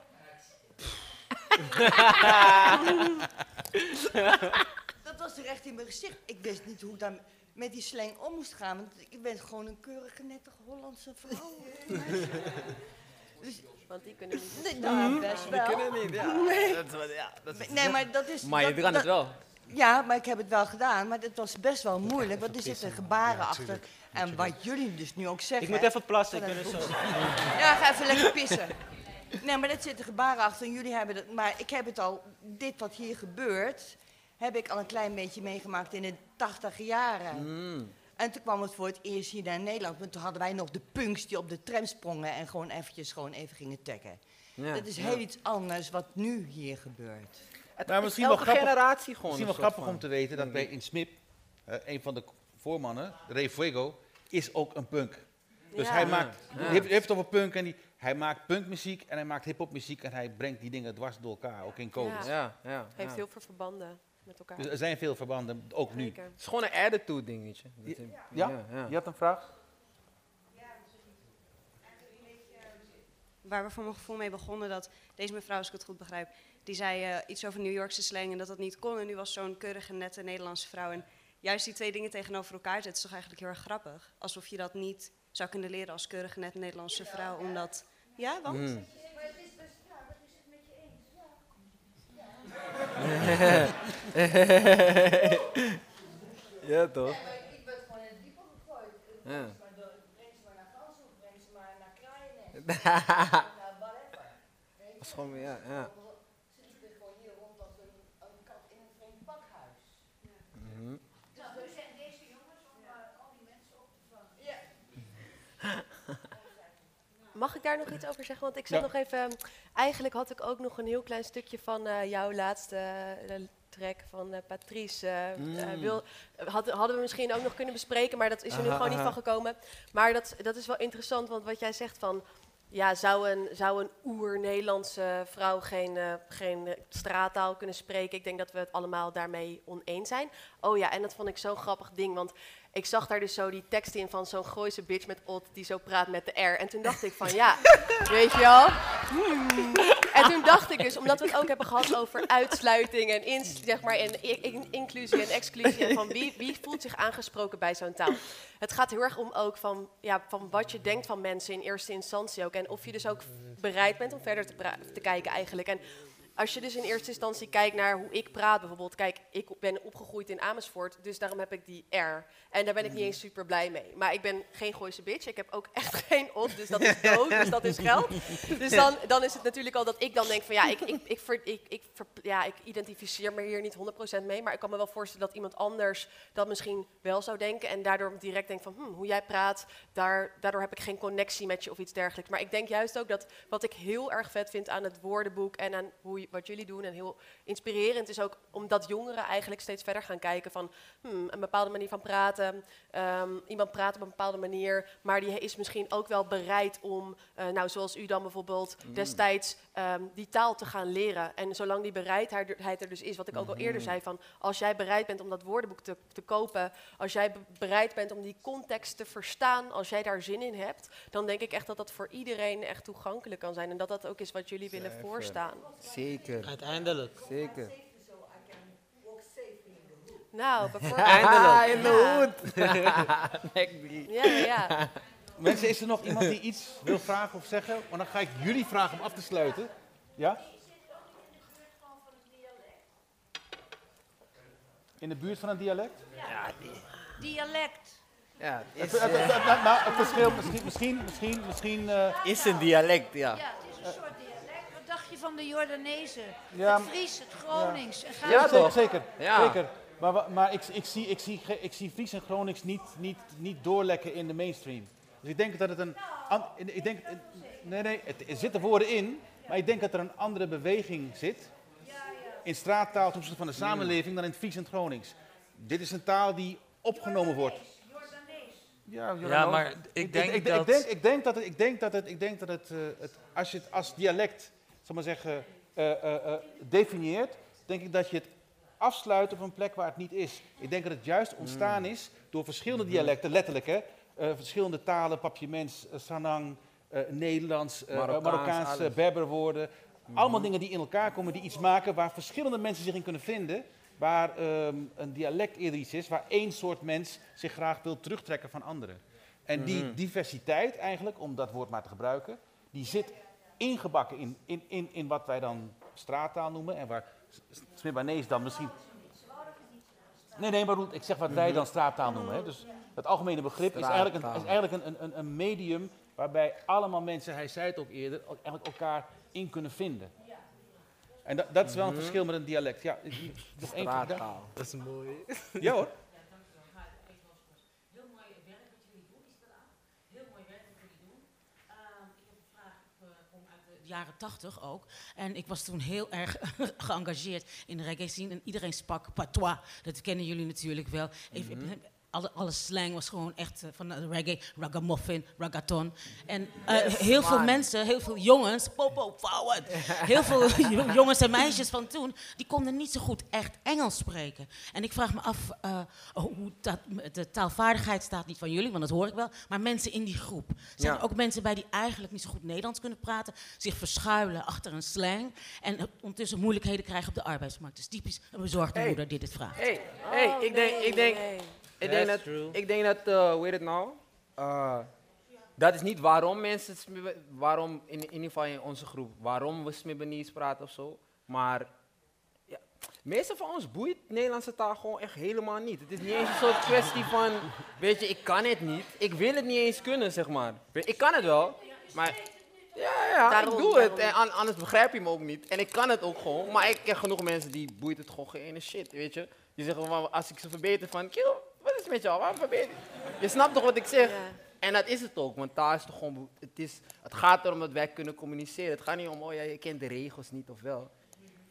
<laughs> dat was er echt in mijn gezicht. Ik wist niet hoe ik dan met die slang om moest gaan. Want ik ben gewoon een keurige, nette Hollandse vrouw. <laughs> Dus, Want die kunnen niet. Nee, nou, best Die wel. kunnen niet, ja. Nee. Dat is wat- ja, dat is- nee, maar dat is... Maar je dat- kan het wel. Ja, maar ik heb het wel gedaan. Maar het was best wel moeilijk, want er zitten gebaren Ja, achter. En wat jullie dus nu ook zeggen... Ik moet even plassen, ik ben zo. Ja, ga even lekker pissen. Nee, maar er zitten gebaren achter en jullie hebben het... Maar ik heb het al, dit wat hier gebeurt, heb ik al een klein beetje meegemaakt in de tachtig jaren. Mm. En toen kwam het voor het eerst hier naar Nederland. Want toen hadden wij nog de punks die op de tram sprongen en gewoon eventjes gewoon even gingen taggen. Ja, dat is ja. heel iets anders wat nu hier gebeurt. Maar misschien wel elke grappig, generatie gewoon Misschien een wel grappig van om te weten dat bij in SMIP, eh, een van de voormannen, Ray Fuego, is ook een punk. Dus Ja. hij maakt, Ja. hij heeft, heeft het over punk en die, hij maakt punkmuziek en hij maakt hiphopmuziek en hij brengt die dingen dwars door elkaar, ook in codes. Ja, ja, Heeft ja. heel veel verbanden met elkaar. Dus er zijn veel verbanden, ook nu. Het is gewoon een attitude dingetje. Ja? Je had een vraag? Waar we voor mijn gevoel mee begonnen, dat deze mevrouw, als ik het goed begrijp, die zei eh, iets over New Yorkse slang en dat dat niet kon. En nu was zo'n keurige, nette Nederlandse vrouw. En juist die twee dingen tegenover elkaar zetten is toch eigenlijk heel erg grappig. Alsof je dat niet zou kunnen leren als keurige, nette Nederlandse vrouw, omdat... Ja, want? Mm. <laughs> ja, toch? Ik werd gewoon in het diepe gegooid. Ja. Breng ze maar naar Gansen of breng ze maar naar <laughs> Is gewoon, ja, ja. Ze liepen gewoon hier rond als een, een kat in een vreemd pakhuis. We zijn deze jongens om al die mensen op te vangen. Ja. Mag ik daar nog iets over zeggen? Want ik zat Ja. nog even. Eigenlijk had ik ook nog een heel klein stukje van eh, jouw laatste eh, track van eh, Patrice. eh, Mm. wil, had, hadden we misschien ook nog kunnen bespreken, maar dat is er nu Aha, gewoon niet van gekomen. Maar dat, dat is wel interessant, want wat jij zegt van. Ja, zou een, zou een oer-Nederlandse vrouw geen, eh, geen straattaal kunnen spreken? Ik denk dat we het allemaal daarmee oneens zijn. Oh ja, en dat vond ik zo'n grappig ding, want ik zag daar dus zo die tekst in van zo'n Gooise bitch met Ot die zo praat met de R. En toen dacht ik van ja, <laughs> weet je wel. hmm. En toen dacht ik dus, omdat we het ook hebben gehad over uitsluiting en, in, zeg maar, en inclusie en exclusie. En van wie, wie voelt zich aangesproken bij zo'n taal. Het gaat heel erg om ook van, ja, van wat je denkt van mensen in eerste instantie ook. En of je dus ook bereid bent om verder te, te kijken eigenlijk. En als je dus in eerste instantie kijkt naar hoe ik praat, bijvoorbeeld, kijk, ik ben opgegroeid in Amersfoort, dus daarom heb ik die R. En daar ben ik niet eens super blij mee. Maar ik ben geen Gooise bitch, ik heb ook echt <laughs> geen ot, dus dat is dood, dus dat is geld. Dus dan, dan is het natuurlijk al dat ik dan denk van ja, ik, ik, ik, ver- ik, ik, ver- ja, ik identificeer me hier niet 100% mee, maar ik kan me wel voorstellen dat iemand anders dat misschien wel zou denken en daardoor direct denkt van hm, hoe jij praat, daar, daardoor heb ik geen connectie met je of iets dergelijks. Maar ik denk juist ook dat wat ik heel erg vet vind aan het woordenboek en aan hoe, je- wat jullie doen en heel inspirerend is ook omdat jongeren eigenlijk steeds verder gaan kijken van hmm, een bepaalde manier van praten. Ehm, iemand praat op een bepaalde manier, maar die is misschien ook wel bereid om, eh, nou zoals u dan bijvoorbeeld Mm. destijds, ehm, die taal te gaan leren. En zolang die bereidheid er dus is, wat ik ook al eerder Mhm. zei, van als jij bereid bent om dat woordenboek te, te kopen, als jij be- bereid bent om die context te verstaan, als jij daar zin in hebt, dan denk ik echt dat dat voor iedereen echt toegankelijk kan zijn. En dat dat ook is wat jullie willen voorstaan. Zeker. Uiteindelijk. Zeker. Nou, bijvoorbeeld. <laughs> Eindelijk. in de hoed. <laughs> Ja, ja, ja. Mensen, is er nog iemand die iets wil vragen of zeggen? Want dan ga ik jullie vragen om af te sluiten. Ja? In de buurt van een dialect? Ja, die. Dialect. Ja, Het, is, het, het, eh, het- nou, het verschil, misschien, misschien, misschien, misschien... eh, is een dialect, ja. Ja, het is een soort dialect. Wat dacht mag je van de Jordanezen? Ja, het Fries, het Gronings. En ga Ja, zo zeker, zeker. Ja. zeker. Maar, maar ik, ik, zie, ik, zie, ik zie Fries en Gronings niet, niet, niet doorlekken in de mainstream. Dus ik denk dat het een... an- ik denk, nee, nee, het, er zitten woorden in, maar ik denk dat er een andere beweging zit in straattaal ten opzichte van de samenleving dan in het Fries en het Gronings. Dit is een taal die opgenomen wordt. Ja, Ja, maar ik denk ik, dat- Ik denk, ik denk dat het, ik denk dat het, ik denk dat het, eh, het als je het als dialect, zal maar zeggen, eh, eh, eh, definieert, denk ik dat je het afsluit op een plek waar het niet is. Ik denk dat het juist ontstaan is door verschillende dialecten, letterlijk hè, verschillende talen, papiaments, Sanang, Nederlands, Marokkaans. Berberwoorden. Allemaal dingen die in elkaar komen, die iets maken waar verschillende mensen zich in kunnen vinden. Waar ehm, een dialect eerder iets is, waar één soort mens zich graag wil terugtrekken van anderen. En die diversiteit eigenlijk, om dat woord maar te gebruiken, die zit ingebakken in, in, in, in wat wij dan straattaal noemen. En waar Smibbanees dan misschien... Nee, nee, maar Roel, ik zeg wat wij dan straattaal noemen. Hè. Dus het algemene begrip is eigenlijk, een, is eigenlijk een, een, een medium waarbij allemaal mensen, hij zei het ook eerder, ook eigenlijk elkaar in kunnen vinden. En dat, dat is wel een Mhm. verschil met een dialect. Ja, nog één. Dat is mooi. Ja hoor. Heel mooi werk wat jullie doen, is dat aan? Heel mooi werk wat jullie doen. Ehm, ik heb een vraag, ik eh, kom uit de jaren tachtig ook. En ik was toen heel erg <laughs> geëngageerd in de reggae scene. En iedereen sprak patois. Dat kennen jullie natuurlijk wel. Mhm. Alle, alle slang was gewoon echt eh, van de reggae, ragamuffin, ragaton. En eh, Yes, heel veel mensen, heel veel jongens, popo, forward. Heel veel <laughs> jo- jongens en meisjes van toen, die konden niet zo goed echt Engels spreken. En ik vraag me af, eh, hoe dat, de taalvaardigheid staat niet van jullie, want dat hoor ik wel. Maar mensen in die groep. Zijn Ja. er ook mensen bij die eigenlijk niet zo goed Nederlands kunnen praten, zich verschuilen achter een slang en ondertussen moeilijkheden krijgen op de arbeidsmarkt. Dus typisch een bezorgde Hey. moeder die dit vraagt. Hey, hey, ik denk, ik denk, ik denk dat, ik denk dat, eh, hoe heet het nou? Eh, dat is niet waarom mensen, waarom in, in ieder geval in onze groep, waarom we Smibbenese praten of zo. Maar ja, meeste van ons boeit Nederlandse taal gewoon echt helemaal niet. Het is niet eens een soort kwestie van, weet je, ik kan het niet. Ik wil het niet eens kunnen, zeg maar. Weet- Ik kan het wel, maar ja, ja, Daarom, ik doe het. En an- anders begrijp je me ook niet. En ik kan het ook gewoon. Maar ik ken genoeg mensen die boeit het gewoon geen ene shit, weet je. Die zeggen van, als ik ze verbeter van, kill, is met jou? Waarom verbeter je? Je snapt toch wat ik zeg? En dat is het ook, want taal is toch gewoon, het, is, het gaat erom dat wij kunnen communiceren. Het gaat niet om, oh ja, je kent de regels niet of wel.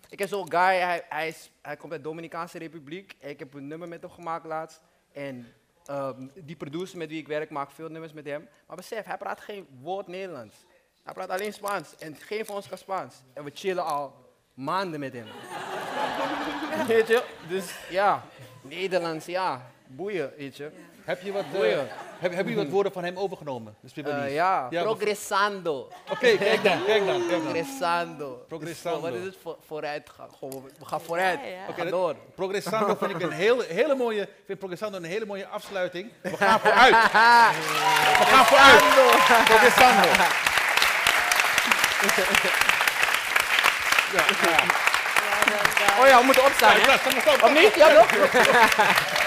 Ik heb zo'n guy, hij, hij, is, hij komt uit de Dominicaanse Republiek. Ik heb een nummer met hem gemaakt laatst. En ehm, die producer met wie ik werk maakt veel nummers met hem. Maar besef, hij praat geen woord Nederlands. Hij praat alleen Spaans. En geen van ons kan Spaans. En we chillen al maanden met hem. weet je? Dus ja, Nederlands, ja. Boeien, weet je. Heb je wat, eh, Boeien. heb, hebben jullie wat woorden van hem overgenomen? De Smibbanese? Eh, ja, Ja, progressando. Oké, kijk dan, kijk dan, kijk dan. Progressando. Progressando. Dus, wat is het? Voor, vooruitgang. Gewoon, we gaan vooruit. Ja, door. Progressando vind ik een hele, hele mooie, vind Progressando een hele mooie afsluiting. We gaan <laughs> vooruit. We gaan vooruit. Progressando. <laughs> Ja, ja. Oh ja, we moeten opstaan, Ja. Of niet? Ja, toch? <laughs>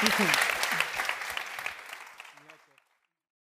Mm.